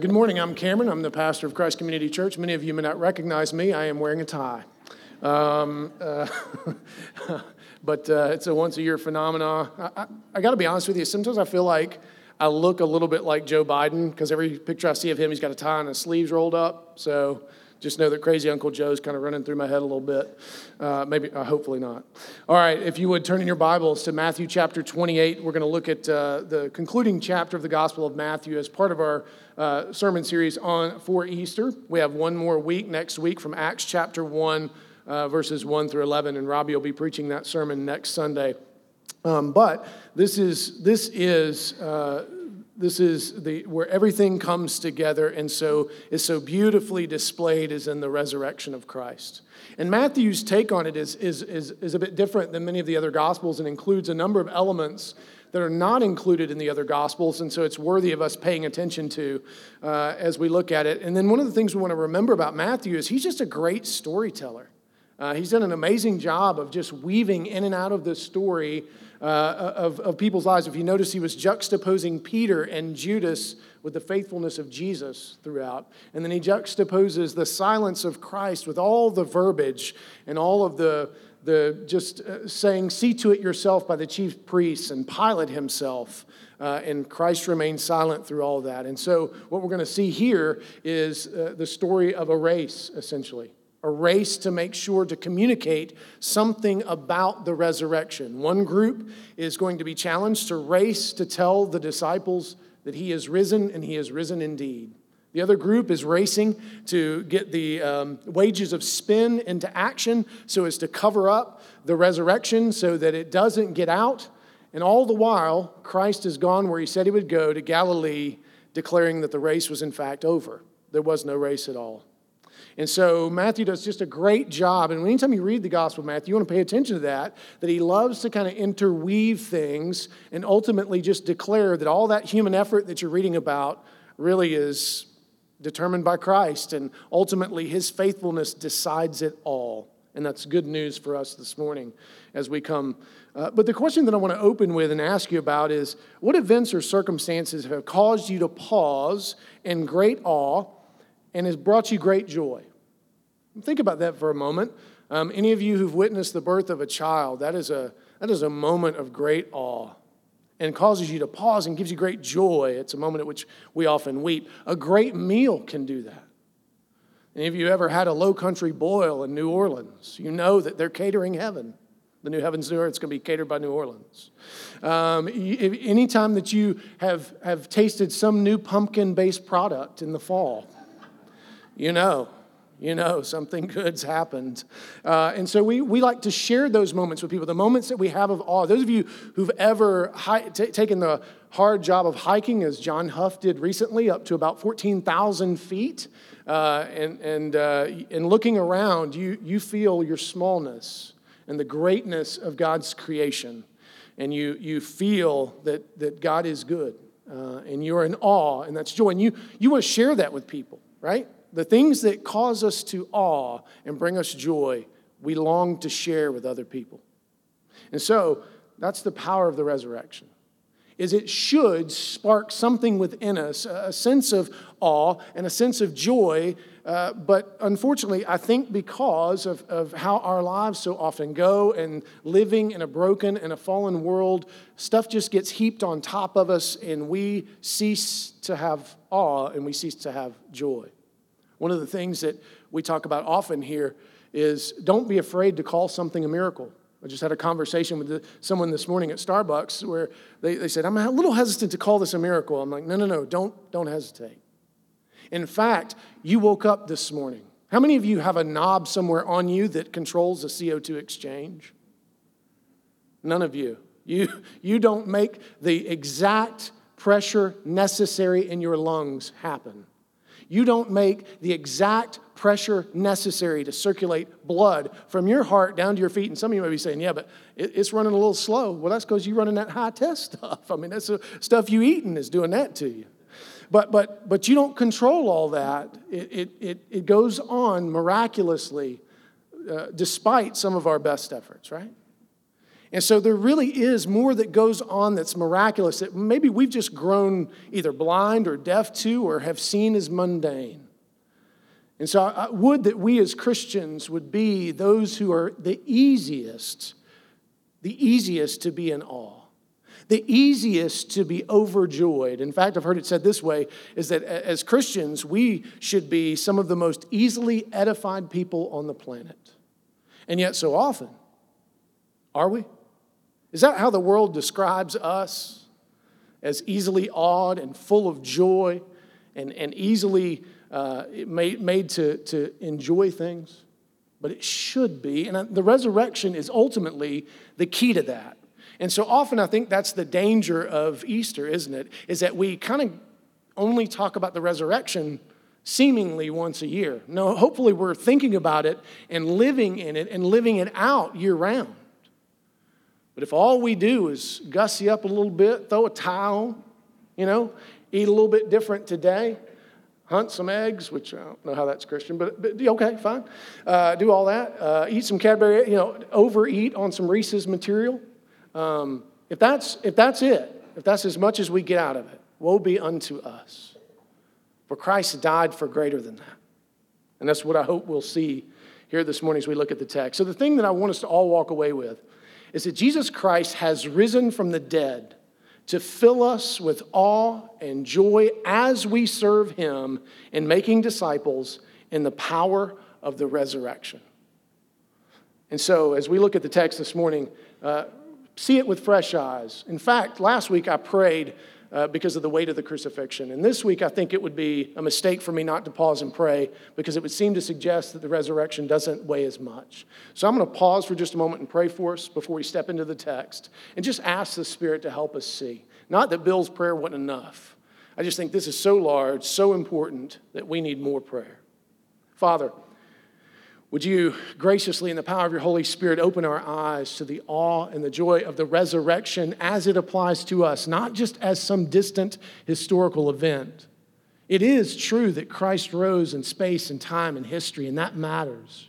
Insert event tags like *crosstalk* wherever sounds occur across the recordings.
Good morning. I'm Cameron. I'm the pastor of Christ Community Church. Many of you may not recognize me. I am wearing a tie. Um, uh, *laughs* but uh, it's a once a year phenomenon. I, I, I got to be honest with you. Sometimes I feel like I look a little bit like Joe Biden because every picture I see of him, he's got a tie and his sleeves rolled up. So just know that crazy Uncle Joe's kind of running through my head a little bit. Uh, maybe, uh, hopefully not. All right, if you would turn in your Bibles to Matthew chapter 28, we're going to look at uh, the concluding chapter of the Gospel of Matthew as part of our uh, sermon series on for Easter. We have one more week next week from Acts chapter 1, uh, verses 1 through 11, and Robbie will be preaching that sermon next Sunday. Um, but this is this is uh, this is the, where everything comes together and so is so beautifully displayed is in the resurrection of Christ. And Matthew's take on it is, is, is, is a bit different than many of the other gospels and includes a number of elements that are not included in the other gospels, and so it's worthy of us paying attention to uh, as we look at it. And then one of the things we want to remember about Matthew is he's just a great storyteller. Uh, he's done an amazing job of just weaving in and out of the story uh, of, of people's lives. If you notice, he was juxtaposing Peter and Judas with the faithfulness of Jesus throughout. And then he juxtaposes the silence of Christ with all the verbiage and all of the, the just uh, saying, see to it yourself by the chief priests and Pilate himself. Uh, and Christ remained silent through all that. And so, what we're going to see here is uh, the story of a race, essentially a race to make sure to communicate something about the resurrection. One group is going to be challenged to race to tell the disciples that he is risen and he is risen indeed. The other group is racing to get the um, wages of spin into action so as to cover up the resurrection so that it doesn't get out. And all the while, Christ has gone where he said he would go to Galilee, declaring that the race was in fact over. There was no race at all. And so Matthew does just a great job. And anytime you read the Gospel of Matthew, you want to pay attention to that, that he loves to kind of interweave things and ultimately just declare that all that human effort that you're reading about really is determined by Christ. And ultimately, his faithfulness decides it all. And that's good news for us this morning as we come. Uh, but the question that I want to open with and ask you about is what events or circumstances have caused you to pause in great awe and has brought you great joy. Think about that for a moment. Um, any of you who've witnessed the birth of a child, that is a, that is a moment of great awe and causes you to pause and gives you great joy. It's a moment at which we often weep. A great meal can do that. Any of you ever had a low country boil in New Orleans? You know that they're catering heaven. The new heavens, new earth, it's going to be catered by New Orleans. Um, anytime that you have, have tasted some new pumpkin based product in the fall, you know, you know, something good's happened. Uh, and so we, we like to share those moments with people, the moments that we have of awe. Those of you who've ever hi- t- taken the hard job of hiking, as John Huff did recently, up to about 14,000 feet, uh, and, and, uh, and looking around, you, you feel your smallness and the greatness of God's creation. And you, you feel that, that God is good. Uh, and you're in awe, and that's joy. And you, you want to share that with people, right? The things that cause us to awe and bring us joy, we long to share with other people. And so that's the power of the resurrection. Is it should spark something within us, a sense of awe and a sense of joy. Uh, but unfortunately, I think because of, of how our lives so often go and living in a broken and a fallen world, stuff just gets heaped on top of us and we cease to have awe and we cease to have joy. One of the things that we talk about often here is don't be afraid to call something a miracle. I just had a conversation with someone this morning at Starbucks where they, they said, I'm a little hesitant to call this a miracle. I'm like, no, no, no, don't, don't hesitate. In fact, you woke up this morning. How many of you have a knob somewhere on you that controls the CO2 exchange? None of you. You, you don't make the exact pressure necessary in your lungs happen. You don't make the exact pressure necessary to circulate blood from your heart down to your feet. And some of you may be saying, yeah, but it's running a little slow. Well, that's because you're running that high test *laughs* stuff. I mean, that's the stuff you eating is doing that to you. But, but, but you don't control all that. It, it, it, it goes on miraculously uh, despite some of our best efforts, right? And so there really is more that goes on that's miraculous that maybe we've just grown either blind or deaf to or have seen as mundane. And so I would that we as Christians would be those who are the easiest, the easiest to be in awe the easiest to be overjoyed. In fact, I've heard it said this way is that as Christians, we should be some of the most easily edified people on the planet. And yet, so often, are we? Is that how the world describes us? As easily awed and full of joy and, and easily uh, made, made to, to enjoy things? But it should be. And the resurrection is ultimately the key to that. And so often I think that's the danger of Easter, isn't it? Is that we kind of only talk about the resurrection seemingly once a year. No, hopefully we're thinking about it and living in it and living it out year round. But if all we do is gussy up a little bit, throw a towel, you know, eat a little bit different today, hunt some eggs, which I don't know how that's Christian, but, but okay, fine. Uh, do all that. Uh, eat some Cadbury, you know, overeat on some Reese's material. Um, if, that's, if that's it, if that's as much as we get out of it, woe be unto us. For Christ died for greater than that. And that's what I hope we'll see here this morning as we look at the text. So, the thing that I want us to all walk away with is that Jesus Christ has risen from the dead to fill us with awe and joy as we serve him in making disciples in the power of the resurrection. And so, as we look at the text this morning, uh, see it with fresh eyes. In fact, last week I prayed uh, because of the weight of the crucifixion. And this week, I think it would be a mistake for me not to pause and pray because it would seem to suggest that the resurrection doesn't weigh as much. So I'm going to pause for just a moment and pray for us before we step into the text and just ask the Spirit to help us see. Not that Bill's prayer wasn't enough. I just think this is so large, so important that we need more prayer. Father, would you graciously, in the power of your Holy Spirit, open our eyes to the awe and the joy of the resurrection as it applies to us, not just as some distant historical event? It is true that Christ rose in space and time and history, and that matters.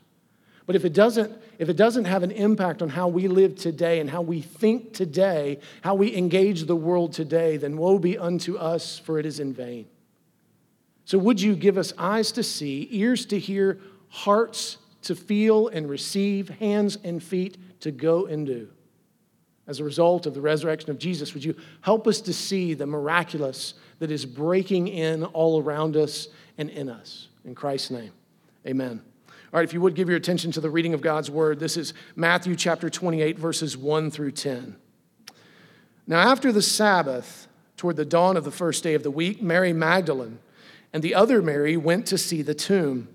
But if it doesn't, if it doesn't have an impact on how we live today and how we think today, how we engage the world today, then woe be unto us, for it is in vain. So, would you give us eyes to see, ears to hear, hearts to feel and receive, hands and feet to go and do. As a result of the resurrection of Jesus, would you help us to see the miraculous that is breaking in all around us and in us? In Christ's name, amen. All right, if you would give your attention to the reading of God's word, this is Matthew chapter 28, verses 1 through 10. Now, after the Sabbath, toward the dawn of the first day of the week, Mary Magdalene and the other Mary went to see the tomb.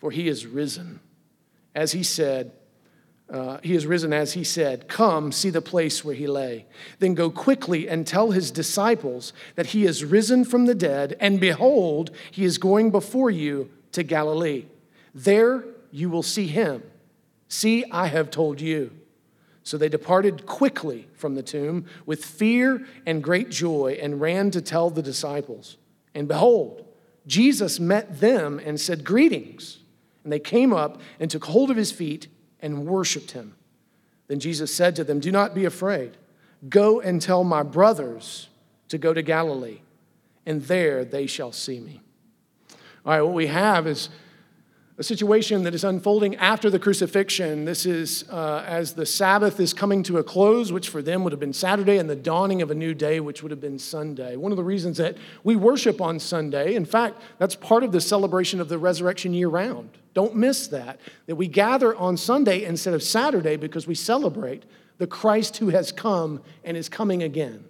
for he is risen. As he said, uh, he is risen as he said, Come, see the place where he lay. Then go quickly and tell his disciples that he is risen from the dead, and behold, he is going before you to Galilee. There you will see him. See, I have told you. So they departed quickly from the tomb with fear and great joy and ran to tell the disciples. And behold, Jesus met them and said, Greetings. And they came up and took hold of his feet and worshiped him. Then Jesus said to them, Do not be afraid. Go and tell my brothers to go to Galilee, and there they shall see me. All right, what we have is a situation that is unfolding after the crucifixion. This is uh, as the Sabbath is coming to a close, which for them would have been Saturday, and the dawning of a new day, which would have been Sunday. One of the reasons that we worship on Sunday, in fact, that's part of the celebration of the resurrection year round. Don't miss that. That we gather on Sunday instead of Saturday because we celebrate the Christ who has come and is coming again,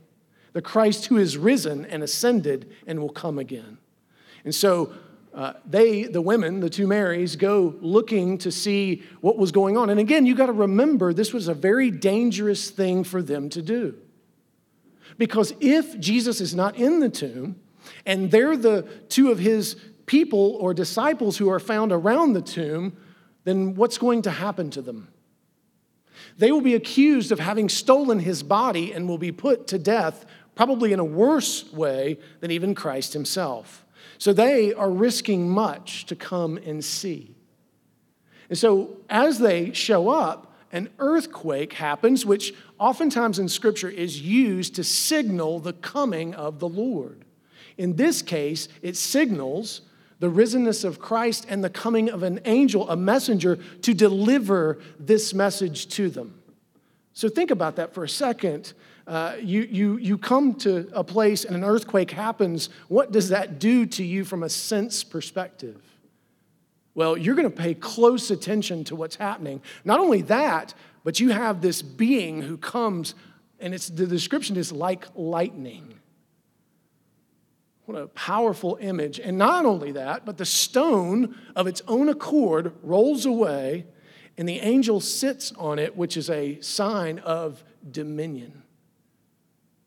the Christ who is risen and ascended and will come again. And so, uh, they, the women, the two Marys, go looking to see what was going on. And again, you got to remember this was a very dangerous thing for them to do. Because if Jesus is not in the tomb, and they're the two of his people or disciples who are found around the tomb, then what's going to happen to them? They will be accused of having stolen his body and will be put to death, probably in a worse way than even Christ himself. So they are risking much to come and see. And so as they show up, an earthquake happens, which oftentimes in Scripture is used to signal the coming of the Lord. In this case, it signals the risenness of Christ and the coming of an angel, a messenger, to deliver this message to them. So think about that for a second. Uh, you, you, you come to a place and an earthquake happens, what does that do to you from a sense perspective? Well, you're going to pay close attention to what's happening. Not only that, but you have this being who comes, and it's, the description is like lightning. What a powerful image. And not only that, but the stone of its own accord rolls away, and the angel sits on it, which is a sign of dominion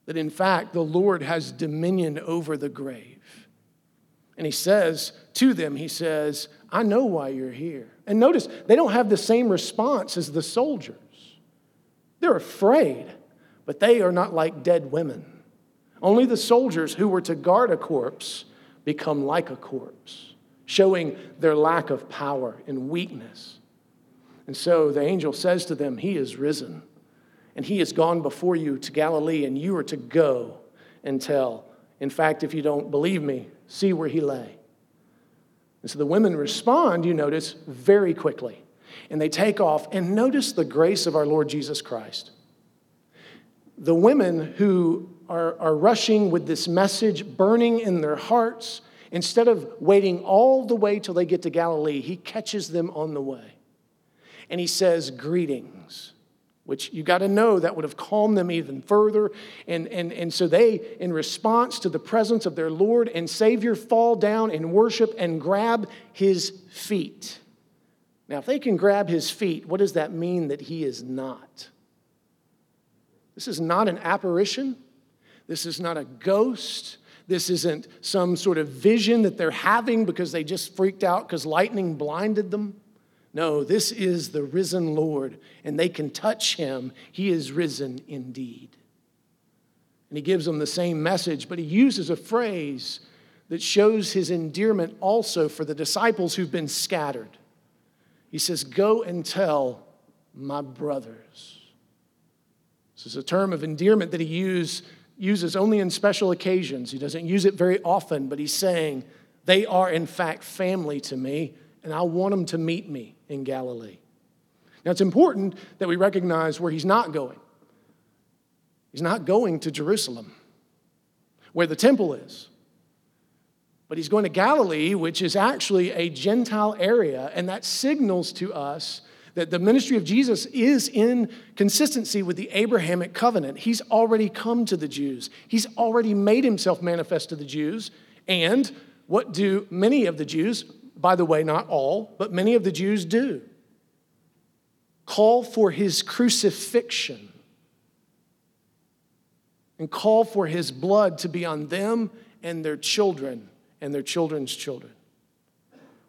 that in fact the Lord has dominion over the grave. And he says to them, He says, I know why you're here. And notice, they don't have the same response as the soldiers. They're afraid, but they are not like dead women. Only the soldiers who were to guard a corpse become like a corpse, showing their lack of power and weakness. And so the angel says to them, He is risen and he has gone before you to Galilee, and you are to go and tell. In fact, if you don't believe me, see where he lay. And so the women respond, you notice, very quickly. And they take off, and notice the grace of our Lord Jesus Christ. The women who are, are rushing with this message burning in their hearts, instead of waiting all the way till they get to Galilee, he catches them on the way. And he says, Greetings which you got to know that would have calmed them even further. And, and, and so they, in response to the presence of their Lord and Savior, fall down and worship and grab his feet. Now, if they can grab his feet, what does that mean that he is not? This is not an apparition. This is not a ghost. This isn't some sort of vision that they're having because they just freaked out because lightning blinded them. No, this is the risen Lord, and they can touch him. He is risen indeed. And he gives them the same message, but he uses a phrase that shows his endearment also for the disciples who've been scattered. He says, Go and tell my brothers. This is a term of endearment that he use, uses only in special occasions. He doesn't use it very often, but he's saying, They are in fact family to me, and I want him to meet me in Galilee. Now, it's important that we recognize where he's not going. He's not going to Jerusalem, where the temple is. But he's going to Galilee, which is actually a Gentile area, and that signals to us that the ministry of Jesus is in consistency with the Abrahamic covenant. He's already come to the Jews, he's already made himself manifest to the Jews. And what do many of the Jews, by the way, not all, but many of the Jews do call for his crucifixion and call for his blood to be on them and their children and their children's children.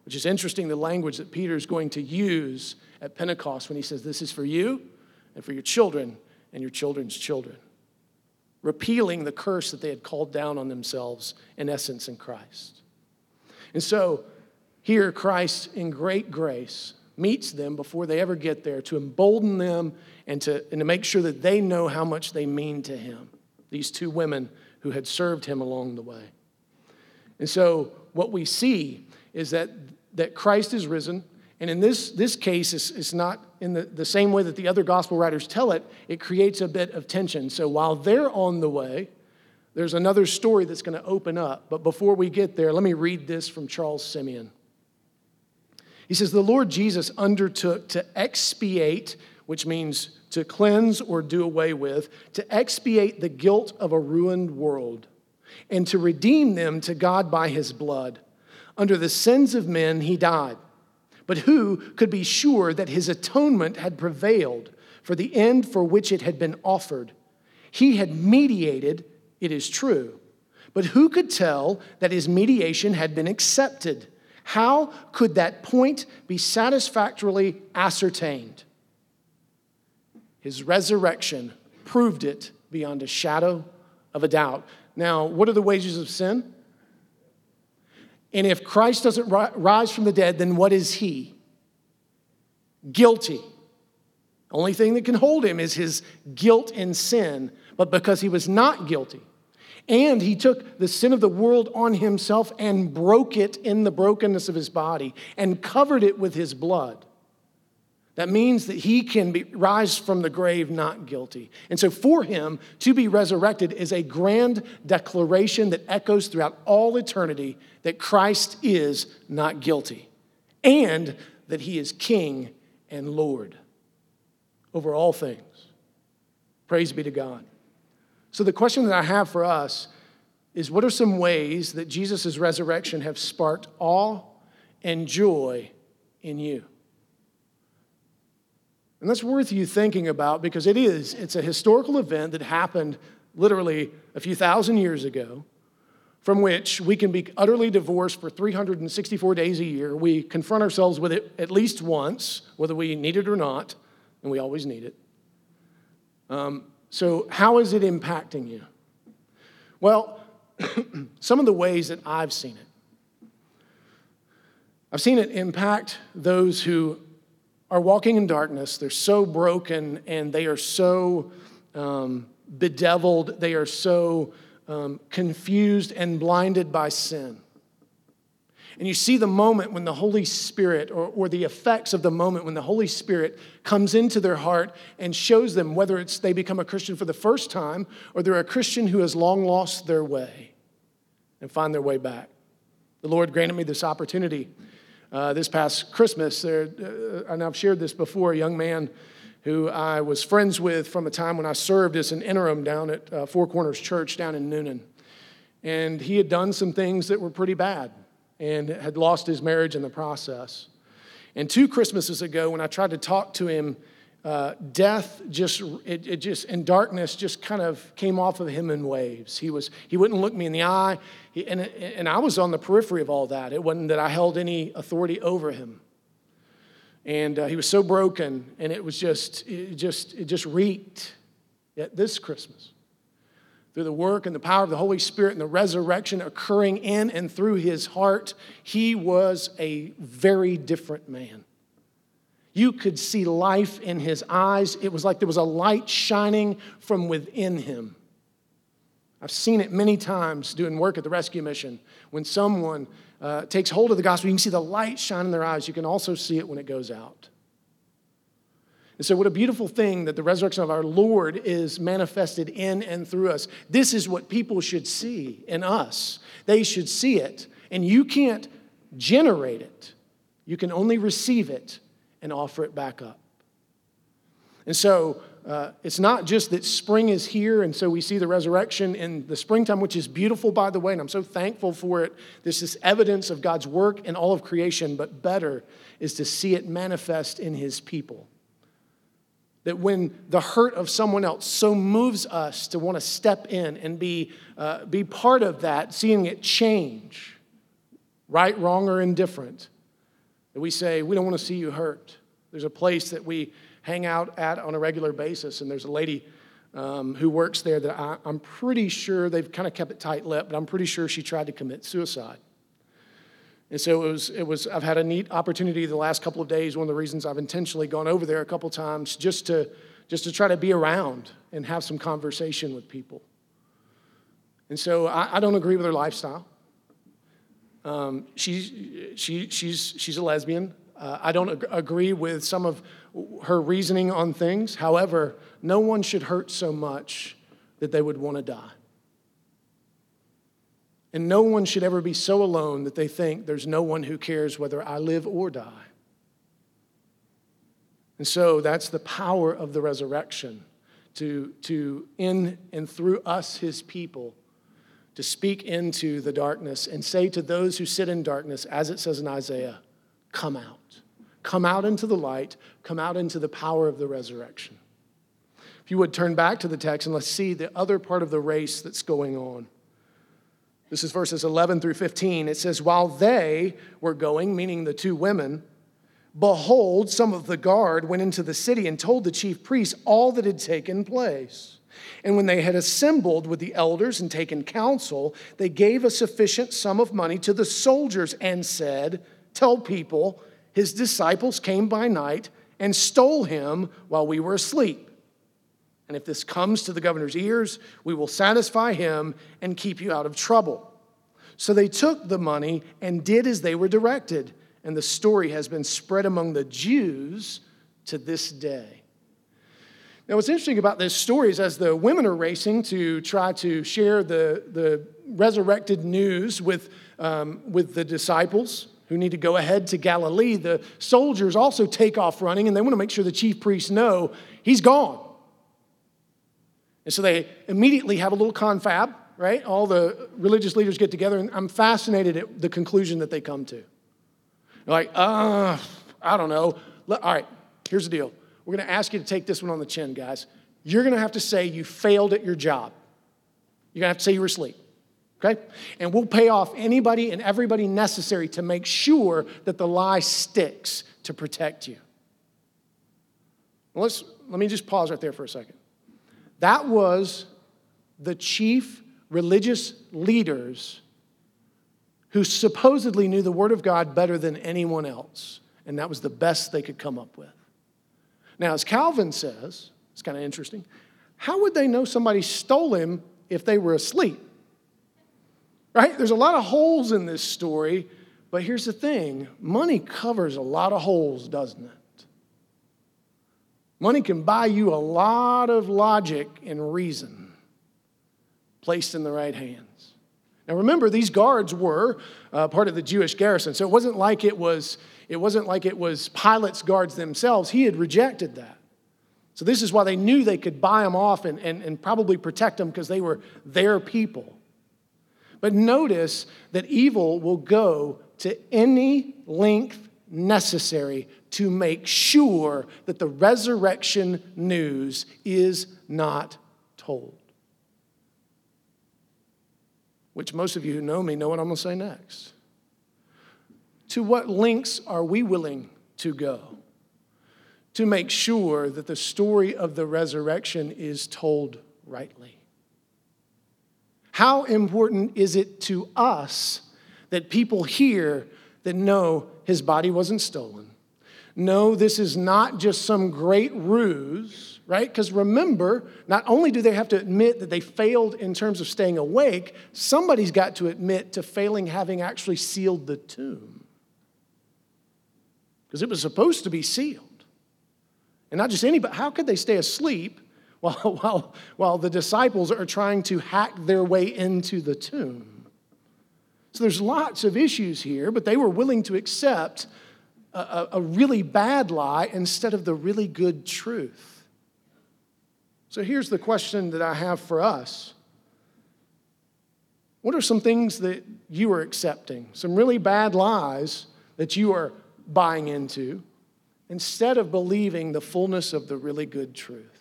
Which is interesting, the language that Peter is going to use at Pentecost when he says, This is for you and for your children and your children's children. Repealing the curse that they had called down on themselves, in essence, in Christ. And so, here, Christ, in great grace, meets them before they ever get there to embolden them and to, and to make sure that they know how much they mean to him. These two women who had served him along the way. And so, what we see is that, that Christ is risen. And in this, this case, it's, it's not in the, the same way that the other gospel writers tell it, it creates a bit of tension. So, while they're on the way, there's another story that's going to open up. But before we get there, let me read this from Charles Simeon. He says, The Lord Jesus undertook to expiate, which means to cleanse or do away with, to expiate the guilt of a ruined world and to redeem them to God by his blood. Under the sins of men, he died. But who could be sure that his atonement had prevailed for the end for which it had been offered? He had mediated, it is true. But who could tell that his mediation had been accepted? How could that point be satisfactorily ascertained? His resurrection proved it beyond a shadow of a doubt. Now, what are the wages of sin? And if Christ doesn't rise from the dead, then what is he? Guilty. Only thing that can hold him is his guilt and sin. But because he was not guilty, and he took the sin of the world on himself and broke it in the brokenness of his body and covered it with his blood. That means that he can be, rise from the grave not guilty. And so, for him to be resurrected is a grand declaration that echoes throughout all eternity that Christ is not guilty and that he is King and Lord over all things. Praise be to God. So, the question that I have for us is what are some ways that Jesus' resurrection have sparked awe and joy in you? And that's worth you thinking about because it is. It's a historical event that happened literally a few thousand years ago, from which we can be utterly divorced for 364 days a year. We confront ourselves with it at least once, whether we need it or not, and we always need it. Um, so, how is it impacting you? Well, *clears throat* some of the ways that I've seen it. I've seen it impact those who are walking in darkness. They're so broken and they are so um, bedeviled. They are so um, confused and blinded by sin. And you see the moment when the Holy Spirit, or, or the effects of the moment when the Holy Spirit comes into their heart and shows them whether it's they become a Christian for the first time or they're a Christian who has long lost their way and find their way back. The Lord granted me this opportunity uh, this past Christmas, there, uh, and I've shared this before, a young man who I was friends with from a time when I served as an interim down at uh, Four Corners Church down in Newnan. And he had done some things that were pretty bad and had lost his marriage in the process. And two Christmases ago, when I tried to talk to him, uh, death just it, it, just and darkness just kind of came off of him in waves. He was he wouldn't look me in the eye. He, and, and i was on the periphery of all that. It wasn't that i held any authority over him. And uh, he was so broken and it was just it just it just reeked at this christmas through the work and the power of the holy spirit and the resurrection occurring in and through his heart he was a very different man you could see life in his eyes. It was like there was a light shining from within him. I've seen it many times doing work at the rescue mission. When someone uh, takes hold of the gospel, you can see the light shine in their eyes. You can also see it when it goes out. And so, what a beautiful thing that the resurrection of our Lord is manifested in and through us. This is what people should see in us. They should see it. And you can't generate it, you can only receive it and offer it back up. And so uh, it's not just that spring is here, and so we see the resurrection in the springtime, which is beautiful, by the way, and I'm so thankful for it. This is evidence of God's work in all of creation, but better is to see it manifest in His people. That when the hurt of someone else so moves us to want to step in and be, uh, be part of that, seeing it change, right, wrong, or indifferent, that we say, we don't want to see you hurt. There's a place that we hang out at on a regular basis, and there's a lady um, who works there that I, I'm pretty sure they've kind of kept it tight lipped, but I'm pretty sure she tried to commit suicide. And so it was, it was, I've had a neat opportunity the last couple of days. One of the reasons I've intentionally gone over there a couple times just to, just to try to be around and have some conversation with people. And so I, I don't agree with her lifestyle. Um, she, she, she's, she's a lesbian. Uh, I don't ag- agree with some of her reasoning on things. However, no one should hurt so much that they would want to die. And no one should ever be so alone that they think there's no one who cares whether I live or die. And so that's the power of the resurrection to, to in and through us, his people, to speak into the darkness and say to those who sit in darkness, as it says in Isaiah, come out. Come out into the light, come out into the power of the resurrection. If you would turn back to the text and let's see the other part of the race that's going on. This is verses 11 through 15. It says, While they were going, meaning the two women, behold, some of the guard went into the city and told the chief priests all that had taken place. And when they had assembled with the elders and taken counsel, they gave a sufficient sum of money to the soldiers and said, Tell people, his disciples came by night and stole him while we were asleep. And if this comes to the governor's ears, we will satisfy him and keep you out of trouble. So they took the money and did as they were directed. And the story has been spread among the Jews to this day. Now, what's interesting about this story is as the women are racing to try to share the, the resurrected news with, um, with the disciples who need to go ahead to Galilee, the soldiers also take off running and they want to make sure the chief priests know he's gone. And so they immediately have a little confab, right? All the religious leaders get together, and I'm fascinated at the conclusion that they come to. They're like, uh, I don't know. All right, here's the deal. We're going to ask you to take this one on the chin, guys. You're going to have to say you failed at your job. You're going to have to say you were asleep. Okay? And we'll pay off anybody and everybody necessary to make sure that the lie sticks to protect you. Let's, let me just pause right there for a second. That was the chief religious leaders who supposedly knew the Word of God better than anyone else. And that was the best they could come up with. Now, as Calvin says, it's kind of interesting, how would they know somebody stole him if they were asleep? Right? There's a lot of holes in this story, but here's the thing money covers a lot of holes, doesn't it? Money can buy you a lot of logic and reason placed in the right hands. Now remember, these guards were uh, part of the Jewish garrison, so it wasn't like it was it wasn't like it was Pilate's guards themselves. He had rejected that. So this is why they knew they could buy them off and, and, and probably protect them because they were their people. But notice that evil will go to any length necessary to make sure that the resurrection news is not told. Which most of you who know me know what I'm going to say next. To what lengths are we willing to go to make sure that the story of the resurrection is told rightly? How important is it to us that people hear that no, his body wasn't stolen? No, this is not just some great ruse, right? Because remember, not only do they have to admit that they failed in terms of staying awake, somebody's got to admit to failing having actually sealed the tomb. Because it was supposed to be sealed. And not just anybody, how could they stay asleep *laughs* while, while, while the disciples are trying to hack their way into the tomb? So there's lots of issues here, but they were willing to accept a, a really bad lie instead of the really good truth. So here's the question that I have for us. What are some things that you are accepting? Some really bad lies that you are buying into instead of believing the fullness of the really good truth?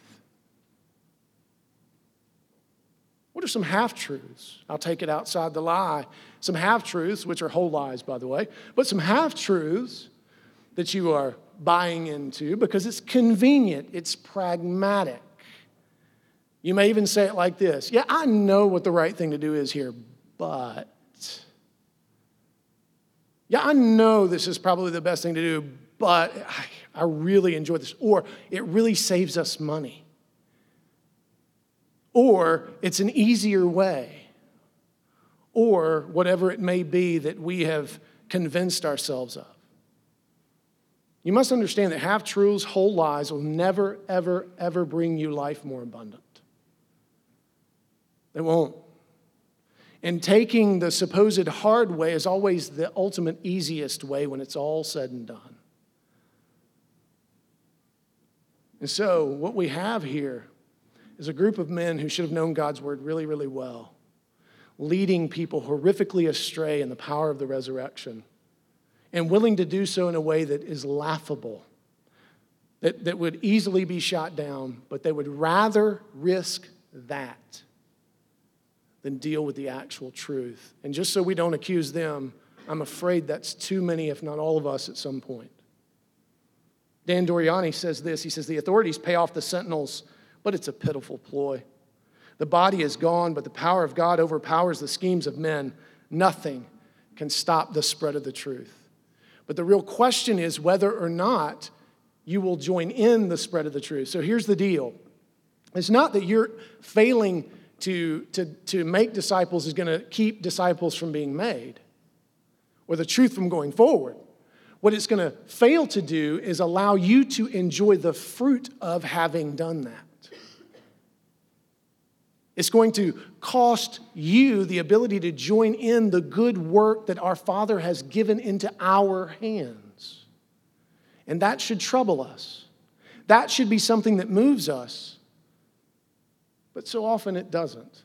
What are some half truths? I'll take it outside the lie. Some half truths, which are whole lies, by the way, but some half truths that you are buying into because it's convenient, it's pragmatic. You may even say it like this Yeah, I know what the right thing to do is here, but. Yeah, I know this is probably the best thing to do, but I, really enjoy this. Or it really saves us money. Or it's an easier way. Or whatever it may be that we have convinced ourselves of. You must understand that half truths, whole lies will never, ever, ever bring you life more abundant. They won't. And taking the supposed hard way is always the ultimate easiest way when it's all said and done. And so, what we have here is a group of men who should have known God's word really, really well, leading people horrifically astray in the power of the resurrection and willing to do so in a way that is laughable, that, that would easily be shot down, but they would rather risk that than deal with the actual truth. And just so we don't accuse them, I'm afraid that's too many, if not all of us, at some point. Dan Doriani says this he says, The authorities pay off the sentinels, but it's a pitiful ploy. The body is gone, but the power of God overpowers the schemes of men. Nothing can stop the spread of the truth. But the real question is whether or not you will join in the spread of the truth. So here's the deal it's not that you're failing to, to, to make disciples is going to keep disciples from being made or the truth from going forward. What it's going to fail to do is allow you to enjoy the fruit of having done that. It's going to cost you the ability to join in the good work that our Father has given into our hands. And that should trouble us. That should be something that moves us. But so often it doesn't.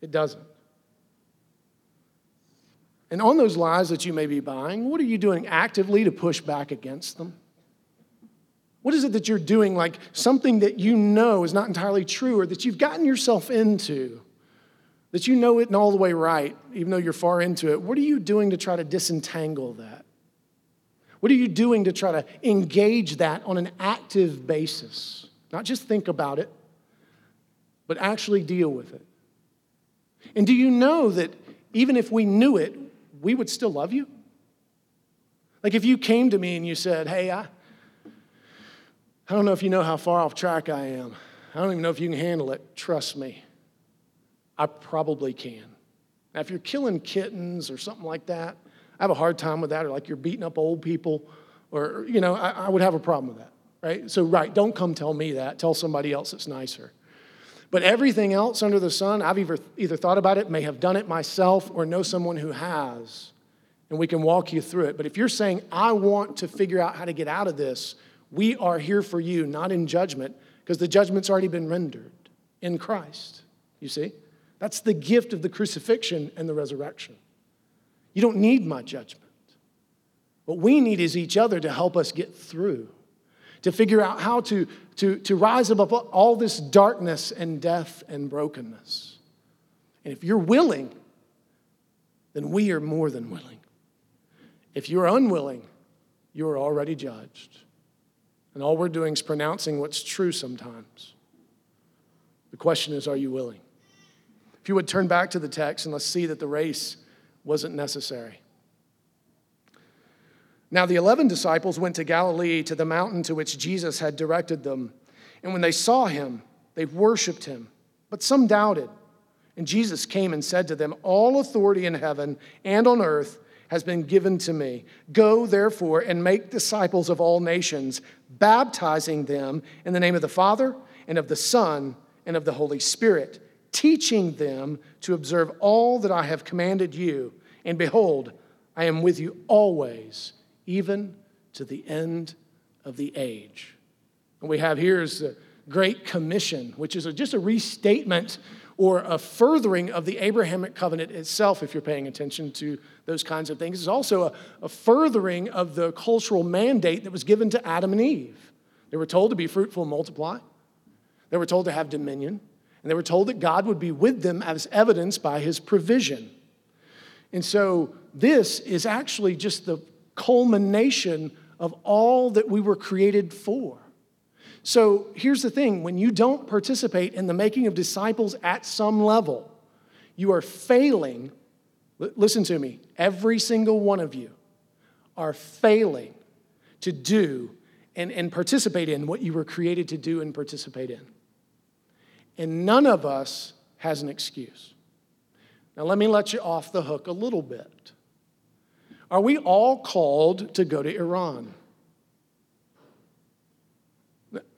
It doesn't. And on those lies that you may be buying, what are you doing actively to push back against them? What is it that you're doing, like something that you know is not entirely true or that you've gotten yourself into, that you know it and all the way right, even though you're far into it? What are you doing to try to disentangle that? What are you doing to try to engage that on an active basis? Not just think about it, but actually deal with it. And do you know that even if we knew it, we would still love you? Like if you came to me and you said, Hey, I, I don't know if you know how far off track I am. I don't even know if you can handle it. Trust me, I probably can. Now, if you're killing kittens or something like that, I have a hard time with that, or like you're beating up old people, or, you know, I, I would have a problem with that, right? So, right, don't come tell me that. Tell somebody else that's nicer. But everything else under the sun, I've either, either thought about it, may have done it myself, or know someone who has, and we can walk you through it. But if you're saying, I want to figure out how to get out of this, we are here for you, not in judgment, because the judgment's already been rendered in Christ. You see? That's the gift of the crucifixion and the resurrection. You don't need my judgment. What we need is each other to help us get through, to figure out how to, to, to rise above all this darkness and death and brokenness. And if you're willing, then we are more than willing. If you're unwilling, you are already judged. And all we're doing is pronouncing what's true sometimes. The question is, are you willing? If you would turn back to the text and let's see that the race wasn't necessary. Now, the 11 disciples went to Galilee to the mountain to which Jesus had directed them. And when they saw him, they worshiped him. But some doubted. And Jesus came and said to them, All authority in heaven and on earth has been given to me. Go, therefore, and make disciples of all nations, baptizing them in the name of the Father, and of the Son, and of the Holy Spirit, teaching them to observe all that I have commanded you. And behold, I am with you always, even to the end of the age. And we have here is the Great Commission, which is just a restatement or a furthering of the Abrahamic covenant itself, if you're paying attention to those kinds of things. It's also a, a, furthering of the cultural mandate that was given to Adam and Eve. They were told to be fruitful and multiply, they were told to have dominion, and they were told that God would be with them as evidenced by his provision. And so this is actually just the culmination of all that we were created for. So here's the thing when you don't participate in the making of disciples at some level, you are failing. Listen to me, every single one of you are failing to do and, and participate in what you were created to do and participate in. And none of us has an excuse. Now, let me let you off the hook a little bit. Are we all called to go to Iran?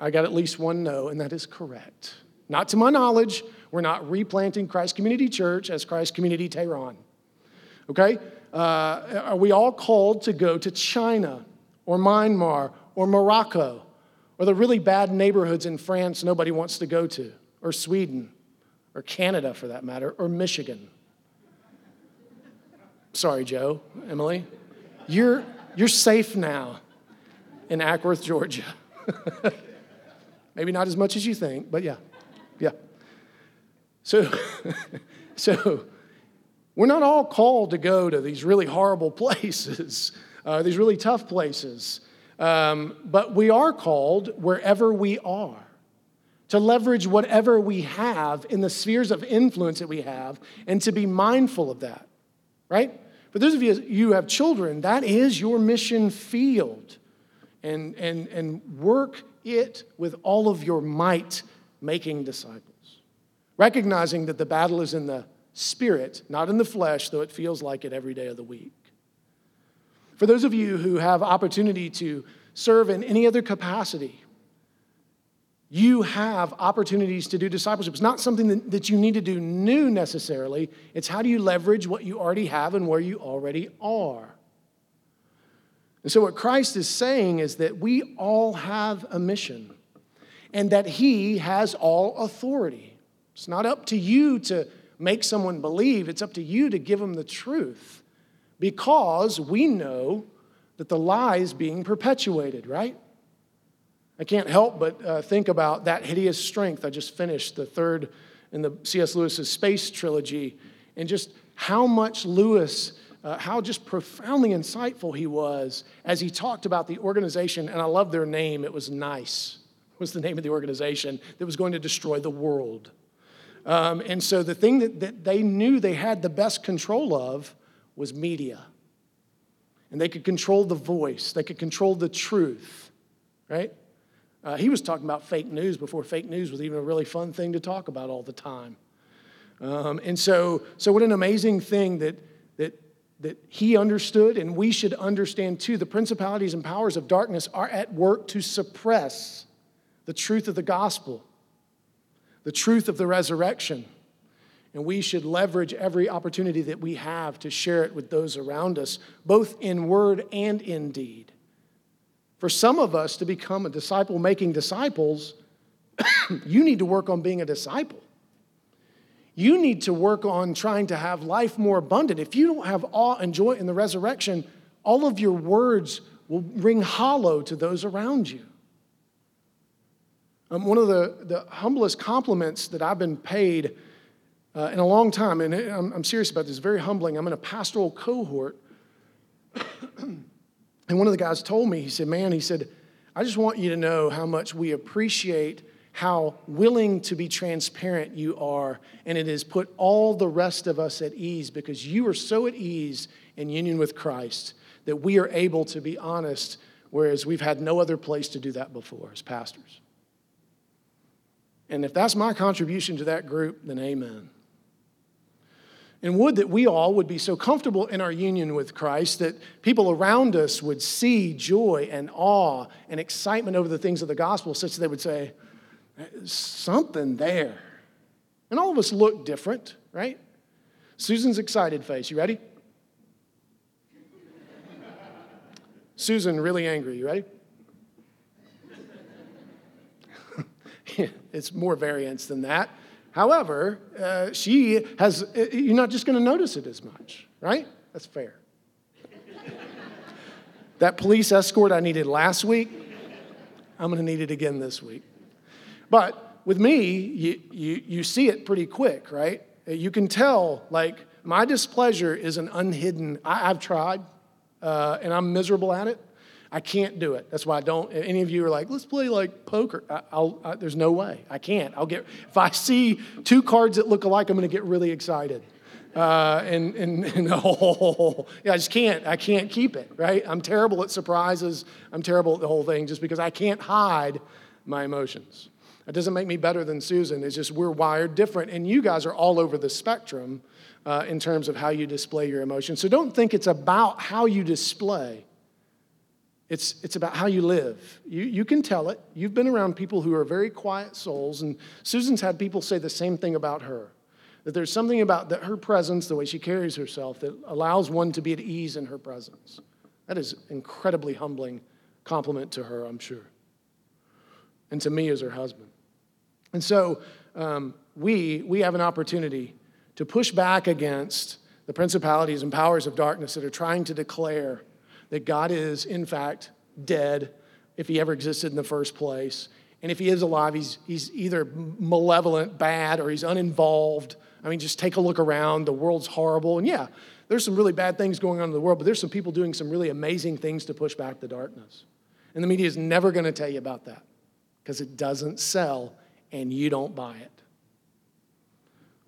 I got at least one no, and that is correct. Not to my knowledge, we're not replanting Christ Community Church as Christ Community Tehran. Okay? Uh, are we all called to go to China or Myanmar or Morocco or the really bad neighborhoods in France nobody wants to go to or Sweden? or Canada for that matter, or Michigan. Sorry, Joe, Emily. You're, you're safe now in Acworth, Georgia. *laughs* Maybe not as much as you think, but yeah, yeah. So, *laughs* so we're not all called to go to these really horrible *laughs* places, uh, these really tough places, um, but we are called wherever we are to leverage whatever we have in the spheres of influence that we have and to be mindful of that, right? For those of you who have children, that is your mission field. And, and, and work it with all of your might, making disciples. Recognizing that the battle is in the spirit, not in the flesh, though it feels like it every day of the week. For those of you who have opportunity to serve in any other capacity, you have opportunities to do discipleship. It's not something that, that you need to do new necessarily. It's how do you leverage what you already have and where you already are. And so, what Christ is saying is that we all have a mission and that He has all authority. It's not up to you to make someone believe, it's up to you to give them the truth because we know that the lie is being perpetuated, right? I can't help but uh, think about that hideous strength. I just finished the third in the C.S. Lewis's space trilogy, and just how much Lewis, uh, how just profoundly insightful he was as he talked about the organization. And I love their name. It was Nice. Was the name of the organization that was going to destroy the world. Um, and so the thing that, that they knew they had the best control of was media. And they could control the voice, they could control the truth, right? Uh, he was talking about fake news before fake news was even a really fun thing to talk about all the time. Um, and so, so what an amazing thing that, that, he understood, and we should understand too. The principalities and powers of darkness are at work to suppress the truth of the gospel, the truth of the resurrection. And we should leverage every opportunity that we have to share it with those around us, both in word and in deed. For some of us to become a disciple making disciples, *coughs* you need to work on being a disciple. You need to work on trying to have life more abundant. If you don't have awe and joy in the resurrection, all of your words will ring hollow to those around you. Um, one of the, the humblest compliments that I've been paid uh, in a long time, and I'm, I'm serious about this, very humbling. I'm in a pastoral cohort. *clears throat* And one of the guys told me, he said, Man, he said, I just want you to know how much we appreciate how willing to be transparent you are. And it has put all the rest of us at ease because you are so at ease in union with Christ that we are able to be honest, whereas we've had no other place to do that before as pastors. And if that's my contribution to that group, then amen. And would that we all would be so comfortable in our union with Christ that people around us would see joy and awe and excitement over the things of the gospel, such that they would say, something there. And all of us look different, right? Susan's excited face. You ready? Susan, really angry. You ready? *laughs* it's more variance than that. However, uh, she has, uh, you're not just going to notice it as much, right? That's fair. that police escort I needed last week, I'm going to need it again this week. But with me, you, you, you see it pretty quick, right? You can tell, like, my displeasure is an unhidden, I, have tried, uh, and I'm miserable at it. I can't do it. That's why I don't. Any of you are like, let's play like poker. I, will there's no way. I can't. I'll get, if I see two cards that look alike, I'm going to get really excited. Uh, and, and, and *laughs* oh, yeah, I just can't. I can't keep it, right? I'm terrible at surprises. I'm terrible at the whole thing just because I can't hide my emotions. It doesn't make me better than Susan. It's just we're wired different. And you guys are all over the spectrum uh, in terms of how you display your emotions. So don't think it's about how you display it's, it's about how you live. You, you can tell it. You've been around people who are very quiet souls, and Susan's had people say the same thing about her. That there's something about that her presence, the way she carries herself, that allows one to be at ease in her presence. That is incredibly humbling compliment to her, I'm sure. And to me as her husband. And so um, we, we have an opportunity to push back against the principalities and powers of darkness that are trying to declare that God is, in fact, dead if he ever existed in the first place. And if he is alive, he's, he's either malevolent, bad, or he's uninvolved. I mean, just take a look around. The world's horrible. And yeah, there's some really bad things going on in the world, but there's some people doing some really amazing things to push back the darkness. And the media is never going to tell you about that because it doesn't sell and you don't buy it.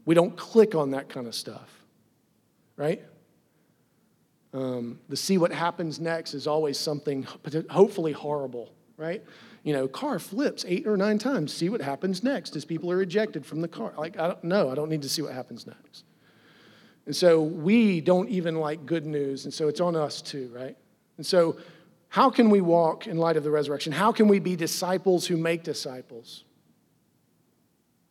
We don't click on that kind of stuff, right? Um, the see what happens next is always something hopefully horrible, right? You know, car flips eight or nine times. See what happens next as people are ejected from the car. Like, I don't know. I don't need to see what happens next. And so we don't even like good news. And so it's on us too, right? And so, how can we walk in light of the resurrection? How can we be disciples who make disciples?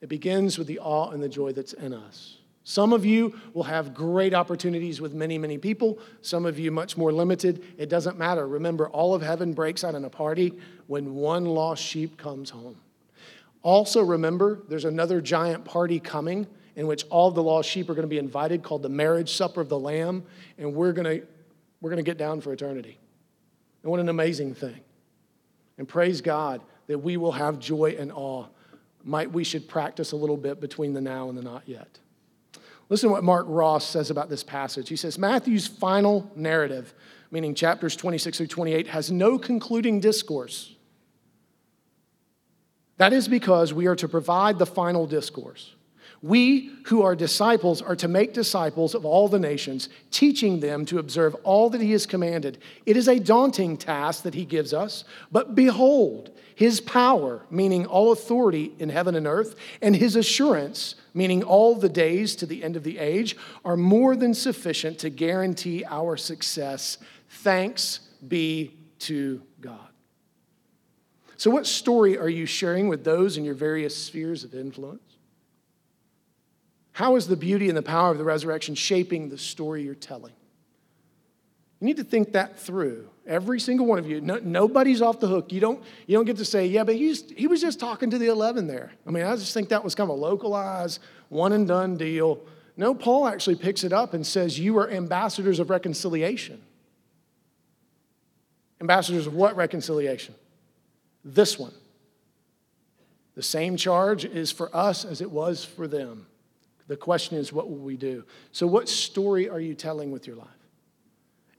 It begins with the awe and the joy that's in us. Some of you will have great opportunities with many, many people. Some of you much more limited. It doesn't matter. Remember, all of heaven breaks out in a party when one lost sheep comes home. Also, remember, there's another giant party coming in which all the lost sheep are going to be invited called the marriage supper of the Lamb, and we're going to, we're going to get down for eternity. And what an amazing thing. And praise God that we will have joy and awe. Might we should practice a little bit between the now and the not yet. Listen to what Mark Ross says about this passage. He says Matthew's final narrative, meaning chapters 26 through 28, has no concluding discourse. That is because we are to provide the final discourse. We who are disciples are to make disciples of all the nations, teaching them to observe all that he has commanded. It is a daunting task that he gives us, but behold, his power, meaning all authority in heaven and earth, and his assurance, meaning all the days to the end of the age, are more than sufficient to guarantee our success. Thanks be to God. So, what story are you sharing with those in your various spheres of influence? How is the beauty and the power of the resurrection shaping the story you're telling? You need to think that through. Every single one of you. No, nobody's off the hook. You don't, you don't get to say, yeah, but he's, he was just talking to the 11 there. I mean, I just think that was kind of a localized, one and done deal. No, Paul actually picks it up and says, You are ambassadors of reconciliation. Ambassadors of what reconciliation? This one. The same charge is for us as it was for them. The question is, what will we do? So, what story are you telling with your life?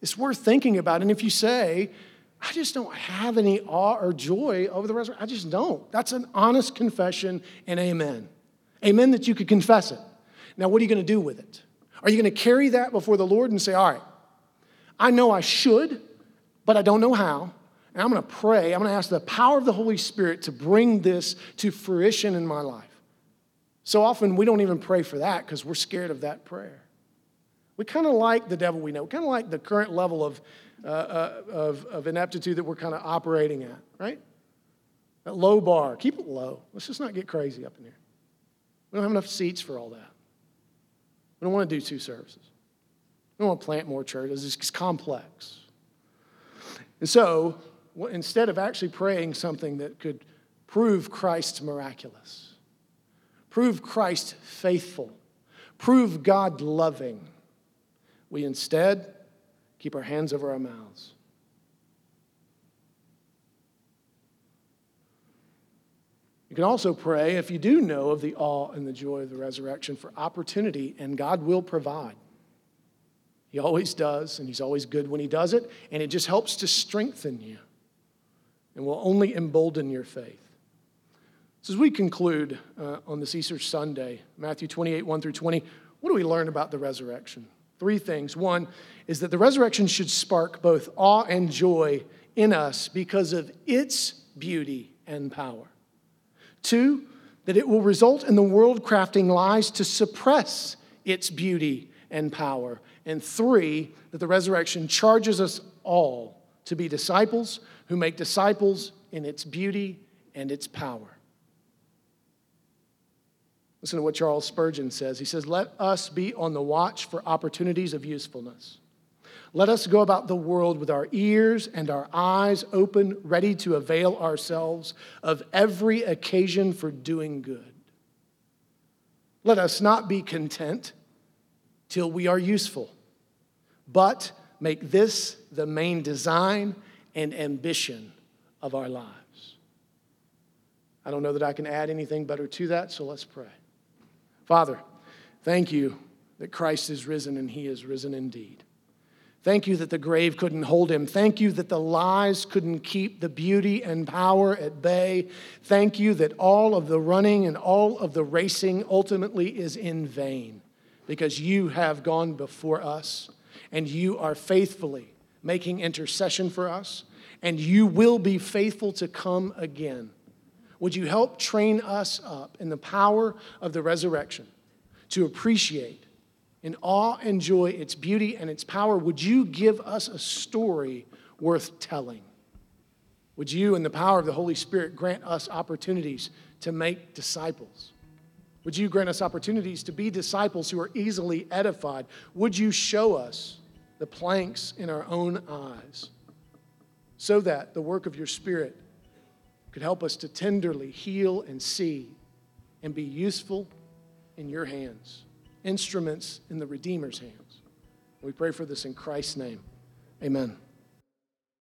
It's worth thinking about. And if you say, I just don't have any awe or joy over the resurrection, I just don't. That's an honest confession and amen. Amen that you could confess it. Now, what are you going to do with it? Are you going to carry that before the Lord and say, All right, I know I should, but I don't know how. And I'm going to pray. I'm going to ask the power of the Holy Spirit to bring this to fruition in my life. So often we don't even pray for that because we're scared of that prayer. We kind of like the devil we know, kind of like the current level of, uh, uh, of, of ineptitude that we're kind of operating at, right? That low bar, keep it low. Let's just not get crazy up in here. We don't have enough seats for all that. We don't want to do two services. We don't want to plant more churches. It's complex. And so, instead of actually praying something that could prove Christ miraculous, prove Christ faithful, prove God loving. We instead keep our hands over our mouths. You can also pray, if you do know of the awe and the joy of the resurrection, for opportunity, and God will provide. He always does, and He's always good when He does it, and it just helps to strengthen you and will only embolden your faith. So, as we conclude uh, on this Easter Sunday, Matthew 28, 1 through 20, what do we learn about the resurrection? Three things. One is that the resurrection should spark both awe and joy in us because of its beauty and power. Two, that it will result in the world crafting lies to suppress its beauty and power. And three, that the resurrection charges us all to be disciples who make disciples in its beauty and its power. Listen to what Charles Spurgeon says. He says, Let us be on the watch for opportunities of usefulness. Let us go about the world with our ears and our eyes open, ready to avail ourselves of every occasion for doing good. Let us not be content till we are useful, but make this the main design and ambition of our lives. I don't know that I can add anything better to that, so let's pray. Father, thank you that Christ is risen and he is risen indeed. Thank you that the grave couldn't hold him. Thank you that the lies couldn't keep the beauty and power at bay. Thank you that all of the running and all of the racing ultimately is in vain because you have gone before us and you are faithfully making intercession for us and you will be faithful to come again. Would you help train us up in the power of the resurrection to appreciate in awe and joy its beauty and its power, would you give us a story worth telling? Would you, in the power of the Holy Spirit, grant us opportunities to make disciples? Would you grant us opportunities to be disciples who are easily edified? Would you show us the planks in our own eyes so that the work of your Spirit could help us to tenderly heal and see and be useful in your hands? instruments in the Redeemer's hands. We pray for this in Christ's name. Amen.